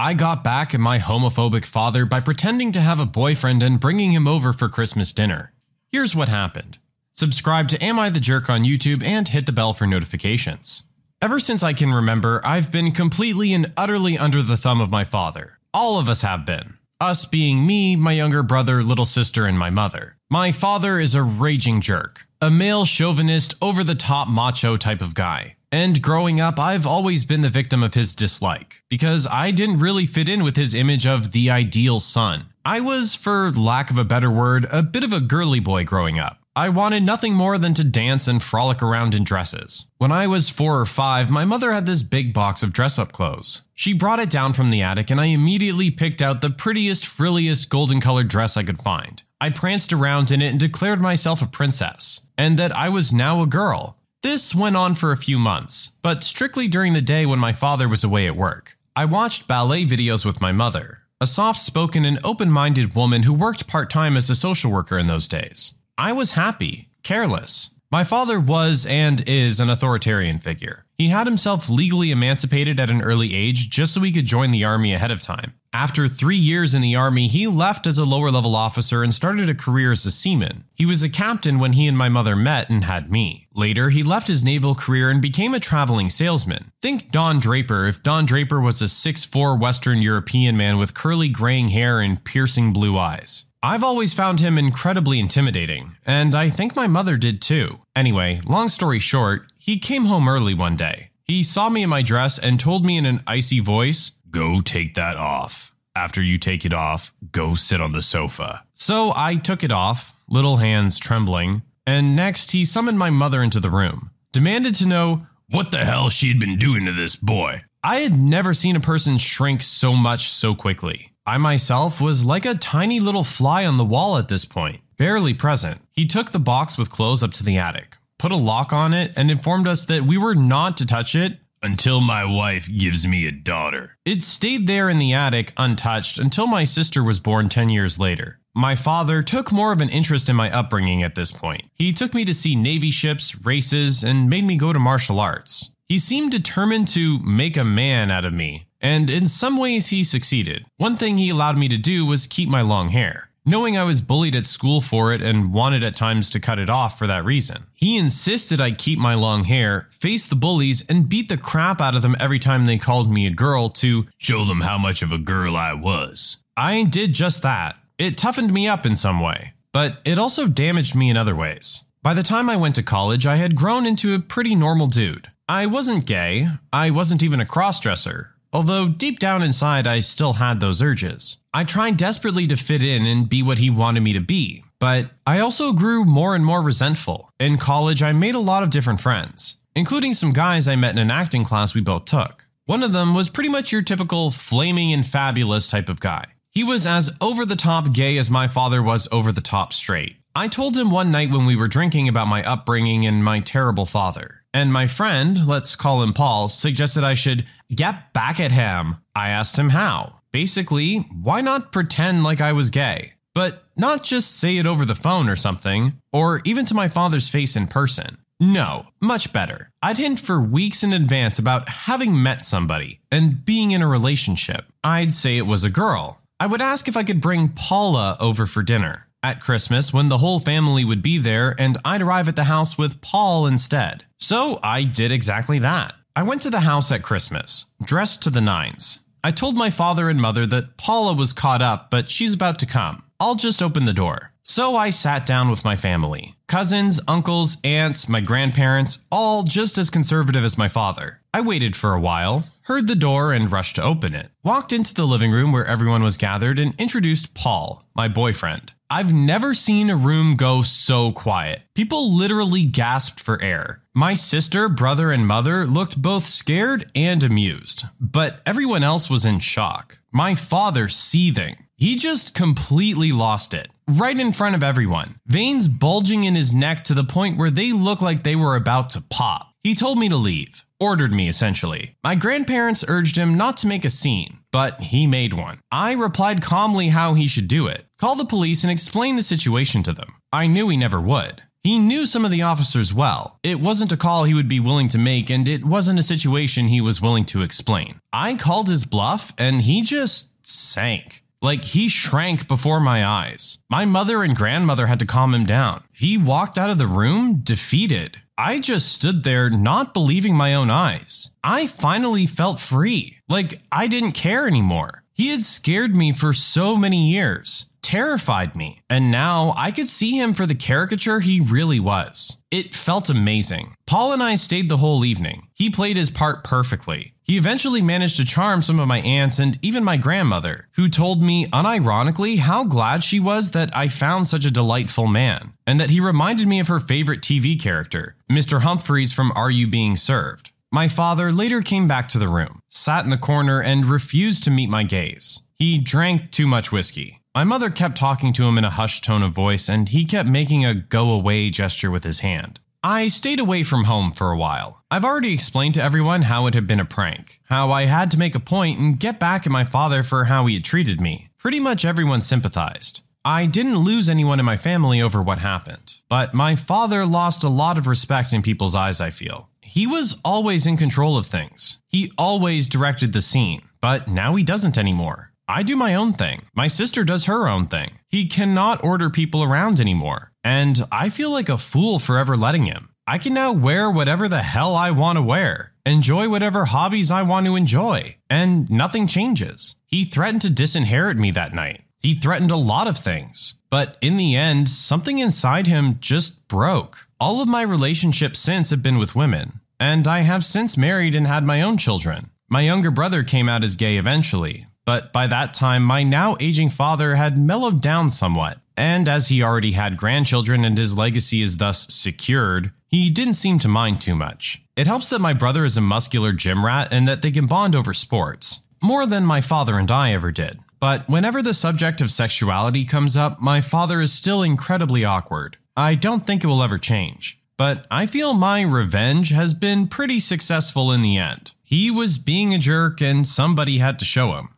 I got back at my homophobic father by pretending to have a boyfriend and bringing him over for Christmas dinner. Here's what happened. Subscribe to Am I the Jerk on YouTube and hit the bell for notifications. Ever since I can remember, I've been completely and utterly under the thumb of my father. All of us have been. Us being me, my younger brother, little sister, and my mother. My father is a raging jerk, a male chauvinist, over the top macho type of guy. And growing up, I've always been the victim of his dislike, because I didn't really fit in with his image of the ideal son. I was, for lack of a better word, a bit of a girly boy growing up. I wanted nothing more than to dance and frolic around in dresses. When I was four or five, my mother had this big box of dress up clothes. She brought it down from the attic, and I immediately picked out the prettiest, frilliest, golden colored dress I could find. I pranced around in it and declared myself a princess, and that I was now a girl. This went on for a few months, but strictly during the day when my father was away at work. I watched ballet videos with my mother, a soft spoken and open minded woman who worked part time as a social worker in those days. I was happy, careless. My father was and is an authoritarian figure. He had himself legally emancipated at an early age just so he could join the army ahead of time. After three years in the army, he left as a lower level officer and started a career as a seaman. He was a captain when he and my mother met and had me. Later, he left his naval career and became a traveling salesman. Think Don Draper if Don Draper was a 6'4 Western European man with curly graying hair and piercing blue eyes. I've always found him incredibly intimidating, and I think my mother did too. Anyway, long story short, he came home early one day. He saw me in my dress and told me in an icy voice, Go take that off. After you take it off, go sit on the sofa. So I took it off, little hands trembling, and next he summoned my mother into the room, demanded to know what the hell she'd been doing to this boy. I had never seen a person shrink so much so quickly. I myself was like a tiny little fly on the wall at this point, barely present. He took the box with clothes up to the attic, put a lock on it, and informed us that we were not to touch it until my wife gives me a daughter. It stayed there in the attic untouched until my sister was born 10 years later. My father took more of an interest in my upbringing at this point. He took me to see Navy ships, races, and made me go to martial arts. He seemed determined to make a man out of me, and in some ways he succeeded. One thing he allowed me to do was keep my long hair. Knowing I was bullied at school for it and wanted at times to cut it off for that reason. He insisted I keep my long hair, face the bullies, and beat the crap out of them every time they called me a girl to show them how much of a girl I was. I did just that. It toughened me up in some way, but it also damaged me in other ways. By the time I went to college, I had grown into a pretty normal dude. I wasn't gay, I wasn't even a crossdresser, Although deep down inside, I still had those urges. I tried desperately to fit in and be what he wanted me to be, but I also grew more and more resentful. In college, I made a lot of different friends, including some guys I met in an acting class we both took. One of them was pretty much your typical flaming and fabulous type of guy. He was as over the top gay as my father was over the top straight. I told him one night when we were drinking about my upbringing and my terrible father. And my friend, let's call him Paul, suggested I should get back at him. I asked him how. Basically, why not pretend like I was gay? But not just say it over the phone or something, or even to my father's face in person. No, much better. I'd hint for weeks in advance about having met somebody and being in a relationship. I'd say it was a girl. I would ask if I could bring Paula over for dinner at Christmas when the whole family would be there and I'd arrive at the house with Paul instead. So I did exactly that. I went to the house at Christmas, dressed to the nines. I told my father and mother that Paula was caught up, but she's about to come. I'll just open the door. So I sat down with my family cousins, uncles, aunts, my grandparents, all just as conservative as my father. I waited for a while, heard the door, and rushed to open it. Walked into the living room where everyone was gathered and introduced Paul, my boyfriend. I've never seen a room go so quiet. People literally gasped for air. My sister, brother, and mother looked both scared and amused, but everyone else was in shock. My father seething. He just completely lost it. Right in front of everyone. Veins bulging in his neck to the point where they looked like they were about to pop. He told me to leave ordered me essentially. My grandparents urged him not to make a scene, but he made one. I replied calmly how he should do it. Call the police and explain the situation to them. I knew he never would. He knew some of the officers well. It wasn't a call he would be willing to make, and it wasn't a situation he was willing to explain. I called his bluff, and he just sank. Like he shrank before my eyes. My mother and grandmother had to calm him down. He walked out of the room defeated. I just stood there not believing my own eyes. I finally felt free. Like I didn't care anymore. He had scared me for so many years terrified me, and now I could see him for the caricature he really was. It felt amazing. Paul and I stayed the whole evening. He played his part perfectly. He eventually managed to charm some of my aunts and even my grandmother, who told me unironically how glad she was that I found such a delightful man, and that he reminded me of her favorite TV character, Mr. Humphries from Are You Being Served? My father later came back to the room, sat in the corner, and refused to meet my gaze. He drank too much whiskey. My mother kept talking to him in a hushed tone of voice, and he kept making a go away gesture with his hand. I stayed away from home for a while. I've already explained to everyone how it had been a prank, how I had to make a point and get back at my father for how he had treated me. Pretty much everyone sympathized. I didn't lose anyone in my family over what happened, but my father lost a lot of respect in people's eyes, I feel. He was always in control of things. He always directed the scene, but now he doesn't anymore. I do my own thing. My sister does her own thing. He cannot order people around anymore. And I feel like a fool for ever letting him. I can now wear whatever the hell I want to wear, enjoy whatever hobbies I want to enjoy, and nothing changes. He threatened to disinherit me that night. He threatened a lot of things. But in the end, something inside him just broke. All of my relationships since have been with women, and I have since married and had my own children. My younger brother came out as gay eventually, but by that time, my now aging father had mellowed down somewhat, and as he already had grandchildren and his legacy is thus secured, he didn't seem to mind too much. It helps that my brother is a muscular gym rat and that they can bond over sports, more than my father and I ever did. But whenever the subject of sexuality comes up, my father is still incredibly awkward. I don't think it will ever change. But I feel my revenge has been pretty successful in the end. He was being a jerk and somebody had to show him.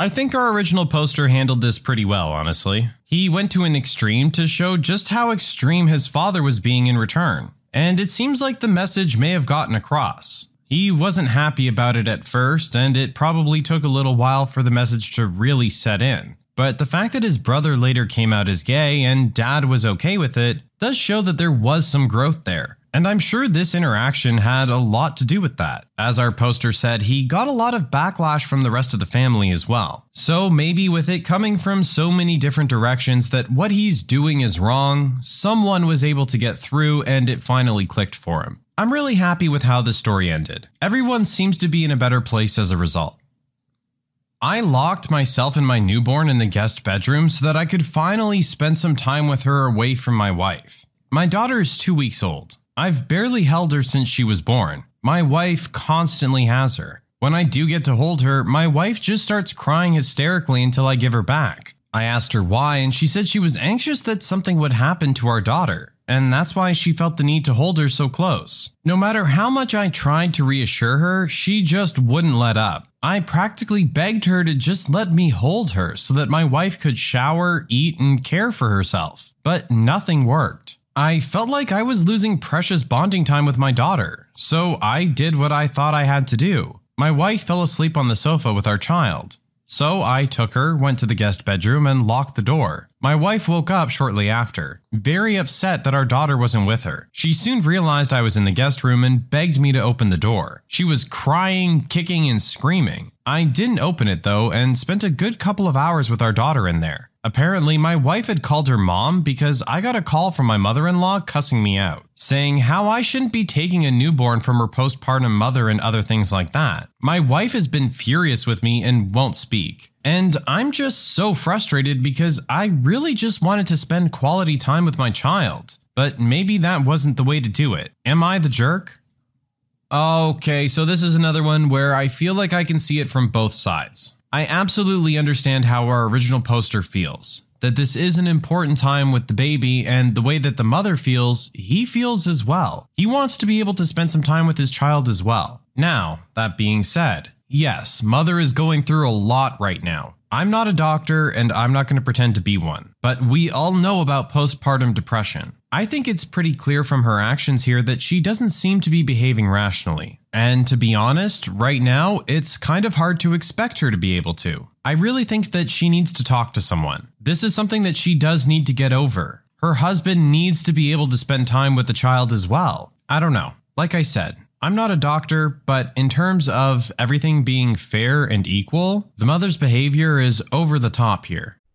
I think our original poster handled this pretty well, honestly. He went to an extreme to show just how extreme his father was being in return, and it seems like the message may have gotten across. He wasn't happy about it at first, and it probably took a little while for the message to really set in. But the fact that his brother later came out as gay and dad was okay with it does show that there was some growth there. And I'm sure this interaction had a lot to do with that. As our poster said, he got a lot of backlash from the rest of the family as well. So maybe with it coming from so many different directions that what he's doing is wrong, someone was able to get through and it finally clicked for him. I'm really happy with how the story ended. Everyone seems to be in a better place as a result. I locked myself and my newborn in the guest bedroom so that I could finally spend some time with her away from my wife. My daughter is two weeks old. I've barely held her since she was born. My wife constantly has her. When I do get to hold her, my wife just starts crying hysterically until I give her back. I asked her why, and she said she was anxious that something would happen to our daughter, and that's why she felt the need to hold her so close. No matter how much I tried to reassure her, she just wouldn't let up. I practically begged her to just let me hold her so that my wife could shower, eat, and care for herself. But nothing worked. I felt like I was losing precious bonding time with my daughter, so I did what I thought I had to do. My wife fell asleep on the sofa with our child. So I took her, went to the guest bedroom, and locked the door. My wife woke up shortly after, very upset that our daughter wasn't with her. She soon realized I was in the guest room and begged me to open the door. She was crying, kicking, and screaming. I didn't open it though and spent a good couple of hours with our daughter in there. Apparently, my wife had called her mom because I got a call from my mother in law cussing me out, saying how I shouldn't be taking a newborn from her postpartum mother and other things like that. My wife has been furious with me and won't speak. And I'm just so frustrated because I really just wanted to spend quality time with my child. But maybe that wasn't the way to do it. Am I the jerk? Okay, so this is another one where I feel like I can see it from both sides. I absolutely understand how our original poster feels. That this is an important time with the baby, and the way that the mother feels, he feels as well. He wants to be able to spend some time with his child as well. Now, that being said, yes, mother is going through a lot right now. I'm not a doctor and I'm not going to pretend to be one, but we all know about postpartum depression. I think it's pretty clear from her actions here that she doesn't seem to be behaving rationally. And to be honest, right now, it's kind of hard to expect her to be able to. I really think that she needs to talk to someone. This is something that she does need to get over. Her husband needs to be able to spend time with the child as well. I don't know. Like I said, I'm not a doctor, but in terms of everything being fair and equal, the mother's behavior is over the top here.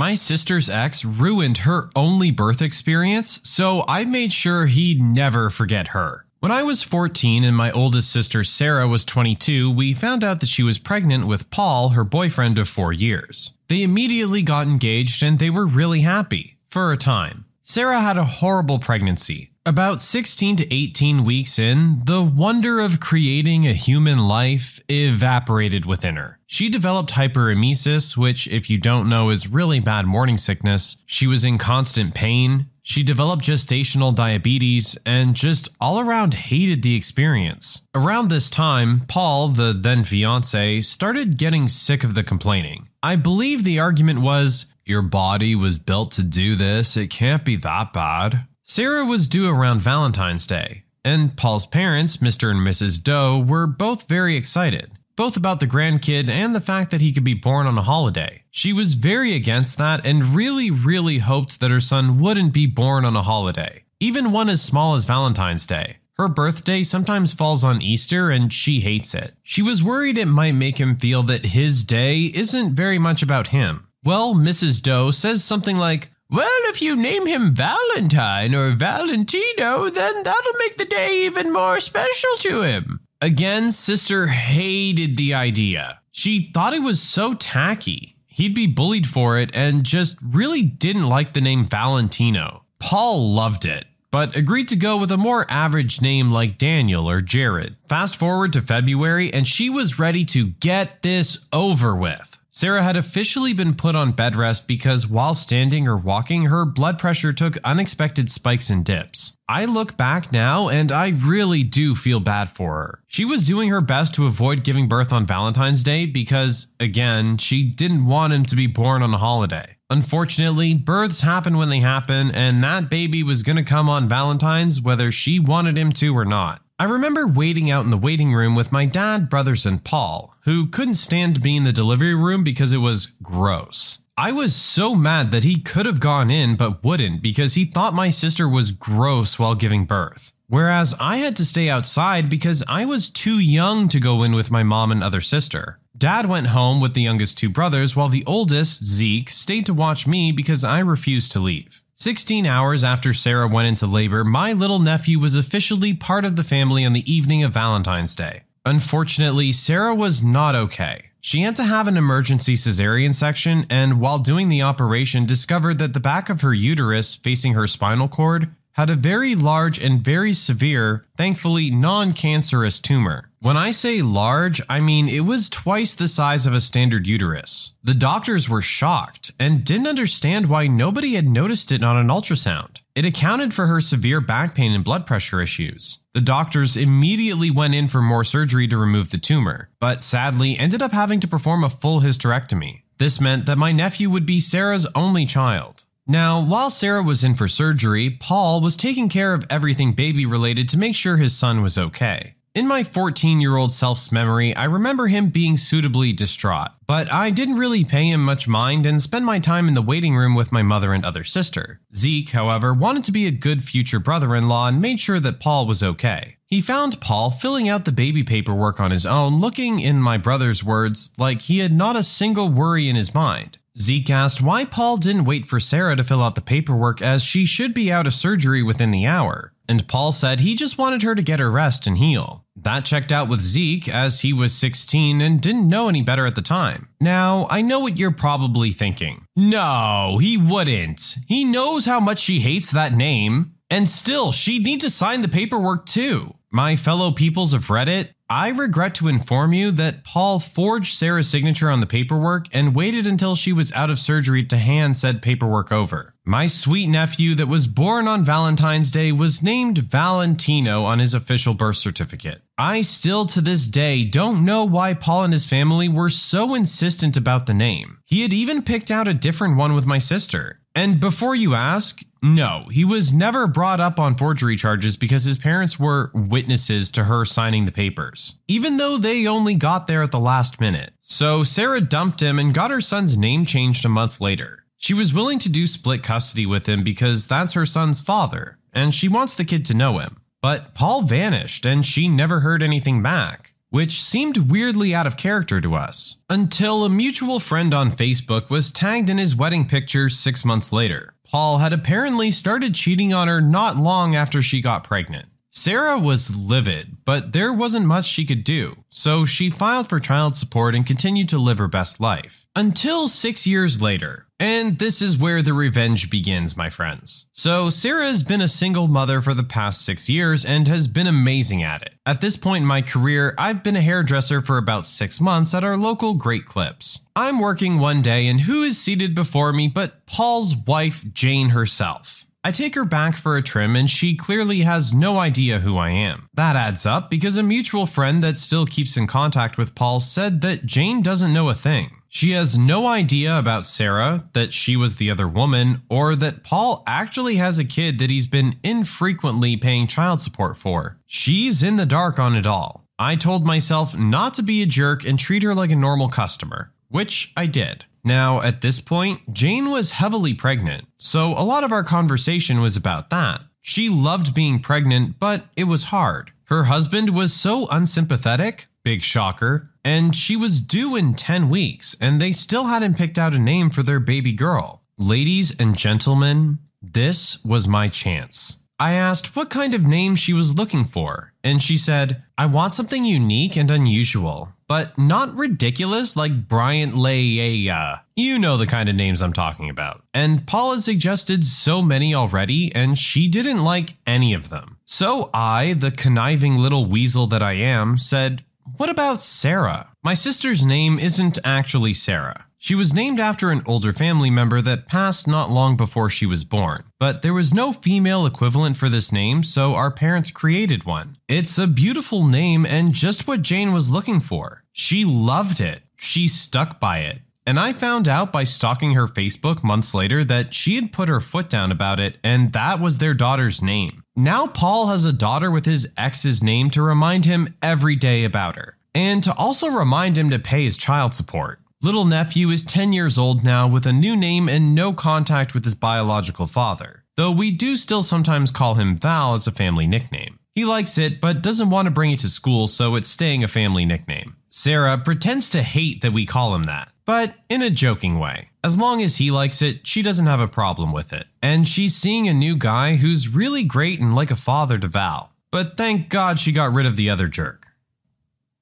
My sister's ex ruined her only birth experience, so I made sure he'd never forget her. When I was 14 and my oldest sister Sarah was 22, we found out that she was pregnant with Paul, her boyfriend of four years. They immediately got engaged and they were really happy for a time. Sarah had a horrible pregnancy. About 16 to 18 weeks in, the wonder of creating a human life evaporated within her. She developed hyperemesis, which, if you don't know, is really bad morning sickness. She was in constant pain. She developed gestational diabetes and just all around hated the experience. Around this time, Paul, the then fiance, started getting sick of the complaining. I believe the argument was, Your body was built to do this, it can't be that bad. Sarah was due around Valentine's Day, and Paul's parents, Mr. and Mrs. Doe, were both very excited, both about the grandkid and the fact that he could be born on a holiday. She was very against that and really, really hoped that her son wouldn't be born on a holiday, even one as small as Valentine's Day. Her birthday sometimes falls on Easter and she hates it. She was worried it might make him feel that his day isn't very much about him. Well, Mrs. Doe says something like, well, if you name him Valentine or Valentino, then that'll make the day even more special to him. Again, Sister hated the idea. She thought it was so tacky. He'd be bullied for it and just really didn't like the name Valentino. Paul loved it, but agreed to go with a more average name like Daniel or Jared. Fast forward to February, and she was ready to get this over with. Sarah had officially been put on bed rest because while standing or walking, her blood pressure took unexpected spikes and dips. I look back now and I really do feel bad for her. She was doing her best to avoid giving birth on Valentine's Day because, again, she didn't want him to be born on a holiday. Unfortunately, births happen when they happen, and that baby was gonna come on Valentine's whether she wanted him to or not. I remember waiting out in the waiting room with my dad, brothers, and Paul, who couldn't stand to be in the delivery room because it was gross. I was so mad that he could have gone in but wouldn't because he thought my sister was gross while giving birth. Whereas I had to stay outside because I was too young to go in with my mom and other sister. Dad went home with the youngest two brothers while the oldest, Zeke, stayed to watch me because I refused to leave. 16 hours after Sarah went into labor, my little nephew was officially part of the family on the evening of Valentine's Day. Unfortunately, Sarah was not okay. She had to have an emergency cesarean section, and while doing the operation, discovered that the back of her uterus, facing her spinal cord, had a very large and very severe, thankfully non cancerous tumor. When I say large, I mean it was twice the size of a standard uterus. The doctors were shocked and didn't understand why nobody had noticed it on an ultrasound. It accounted for her severe back pain and blood pressure issues. The doctors immediately went in for more surgery to remove the tumor, but sadly ended up having to perform a full hysterectomy. This meant that my nephew would be Sarah's only child. Now, while Sarah was in for surgery, Paul was taking care of everything baby related to make sure his son was okay. In my 14 year old self's memory, I remember him being suitably distraught, but I didn't really pay him much mind and spend my time in the waiting room with my mother and other sister. Zeke, however, wanted to be a good future brother in law and made sure that Paul was okay. He found Paul filling out the baby paperwork on his own, looking, in my brother's words, like he had not a single worry in his mind. Zeke asked why Paul didn't wait for Sarah to fill out the paperwork as she should be out of surgery within the hour and Paul said he just wanted her to get her rest and heal. That checked out with Zeke as he was 16 and didn't know any better at the time. Now, I know what you're probably thinking. No, he wouldn't. He knows how much she hates that name. And still, she'd need to sign the paperwork too. My fellow peoples of Reddit, I regret to inform you that Paul forged Sarah's signature on the paperwork and waited until she was out of surgery to hand said paperwork over. My sweet nephew that was born on Valentine's Day was named Valentino on his official birth certificate. I still to this day don't know why Paul and his family were so insistent about the name. He had even picked out a different one with my sister. And before you ask, no, he was never brought up on forgery charges because his parents were witnesses to her signing the papers, even though they only got there at the last minute. So Sarah dumped him and got her son's name changed a month later. She was willing to do split custody with him because that's her son's father, and she wants the kid to know him. But Paul vanished and she never heard anything back which seemed weirdly out of character to us, until a mutual friend on Facebook was tagged in his wedding picture six months later. Paul had apparently started cheating on her not long after she got pregnant. Sarah was livid, but there wasn't much she could do, so she filed for child support and continued to live her best life. Until six years later, and this is where the revenge begins, my friends. So, Sarah has been a single mother for the past six years and has been amazing at it. At this point in my career, I've been a hairdresser for about six months at our local Great Clips. I'm working one day, and who is seated before me but Paul's wife, Jane herself? I take her back for a trim and she clearly has no idea who I am. That adds up because a mutual friend that still keeps in contact with Paul said that Jane doesn't know a thing. She has no idea about Sarah, that she was the other woman, or that Paul actually has a kid that he's been infrequently paying child support for. She's in the dark on it all. I told myself not to be a jerk and treat her like a normal customer, which I did. Now, at this point, Jane was heavily pregnant, so a lot of our conversation was about that. She loved being pregnant, but it was hard. Her husband was so unsympathetic, big shocker, and she was due in 10 weeks, and they still hadn't picked out a name for their baby girl. Ladies and gentlemen, this was my chance. I asked what kind of name she was looking for, and she said, I want something unique and unusual, but not ridiculous like Bryant Leia. You know the kind of names I'm talking about. And Paula suggested so many already, and she didn't like any of them. So I, the conniving little weasel that I am, said, what about Sarah? My sister's name isn't actually Sarah. She was named after an older family member that passed not long before she was born, but there was no female equivalent for this name, so our parents created one. It's a beautiful name and just what Jane was looking for. She loved it. She stuck by it. And I found out by stalking her Facebook months later that she had put her foot down about it, and that was their daughter's name. Now Paul has a daughter with his ex's name to remind him every day about her, and to also remind him to pay his child support. Little nephew is 10 years old now with a new name and no contact with his biological father, though we do still sometimes call him Val as a family nickname. He likes it, but doesn't want to bring it to school, so it's staying a family nickname. Sarah pretends to hate that we call him that, but in a joking way. As long as he likes it, she doesn't have a problem with it. And she's seeing a new guy who's really great and like a father to Val. But thank God she got rid of the other jerk.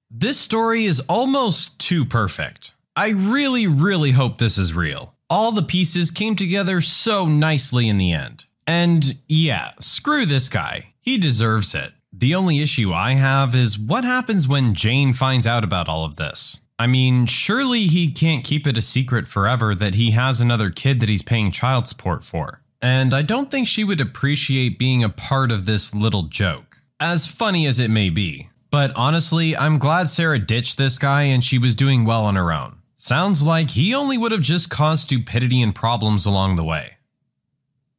This story is almost too perfect. I really, really hope this is real. All the pieces came together so nicely in the end. And yeah, screw this guy. He deserves it. The only issue I have is what happens when Jane finds out about all of this. I mean, surely he can't keep it a secret forever that he has another kid that he's paying child support for. And I don't think she would appreciate being a part of this little joke, as funny as it may be. But honestly, I'm glad Sarah ditched this guy and she was doing well on her own. Sounds like he only would have just caused stupidity and problems along the way.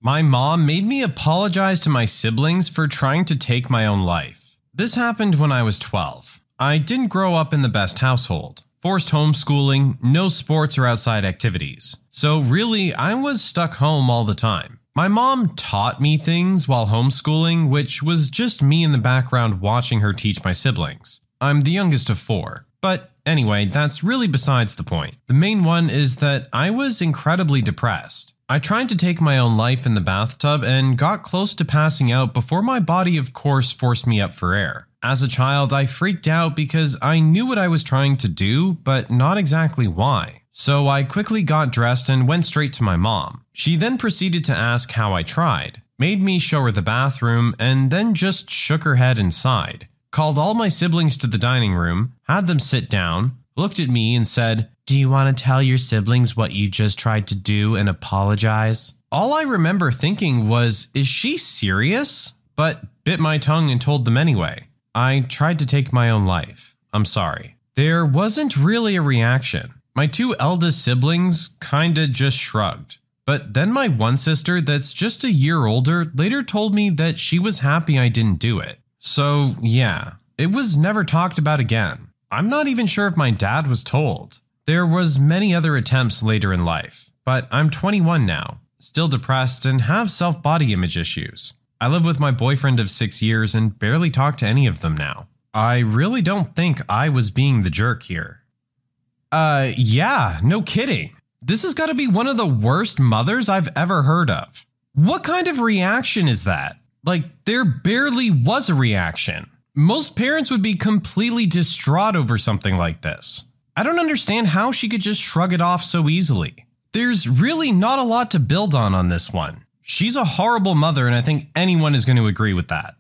My mom made me apologize to my siblings for trying to take my own life. This happened when I was 12. I didn't grow up in the best household. Forced homeschooling, no sports or outside activities. So, really, I was stuck home all the time. My mom taught me things while homeschooling, which was just me in the background watching her teach my siblings. I'm the youngest of four. But anyway, that's really besides the point. The main one is that I was incredibly depressed. I tried to take my own life in the bathtub and got close to passing out before my body, of course, forced me up for air. As a child, I freaked out because I knew what I was trying to do, but not exactly why. So I quickly got dressed and went straight to my mom. She then proceeded to ask how I tried, made me show her the bathroom, and then just shook her head and sighed. Called all my siblings to the dining room, had them sit down, looked at me, and said, Do you want to tell your siblings what you just tried to do and apologize? All I remember thinking was, Is she serious? But bit my tongue and told them anyway. I tried to take my own life. I'm sorry. There wasn't really a reaction. My two eldest siblings kinda just shrugged. But then my one sister, that's just a year older, later told me that she was happy I didn't do it. So, yeah, it was never talked about again. I'm not even sure if my dad was told. There was many other attempts later in life, but I'm 21 now, still depressed and have self-body image issues. I live with my boyfriend of 6 years and barely talk to any of them now. I really don't think I was being the jerk here. Uh, yeah, no kidding. This has got to be one of the worst mothers I've ever heard of. What kind of reaction is that? Like, there barely was a reaction. Most parents would be completely distraught over something like this. I don't understand how she could just shrug it off so easily. There's really not a lot to build on on this one. She's a horrible mother, and I think anyone is going to agree with that.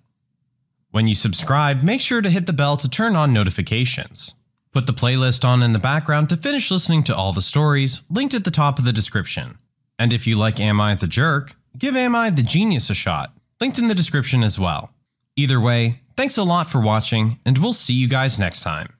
When you subscribe, make sure to hit the bell to turn on notifications. Put the playlist on in the background to finish listening to all the stories, linked at the top of the description. And if you like Am I the Jerk, give Am I the Genius a shot, linked in the description as well. Either way, thanks a lot for watching, and we'll see you guys next time.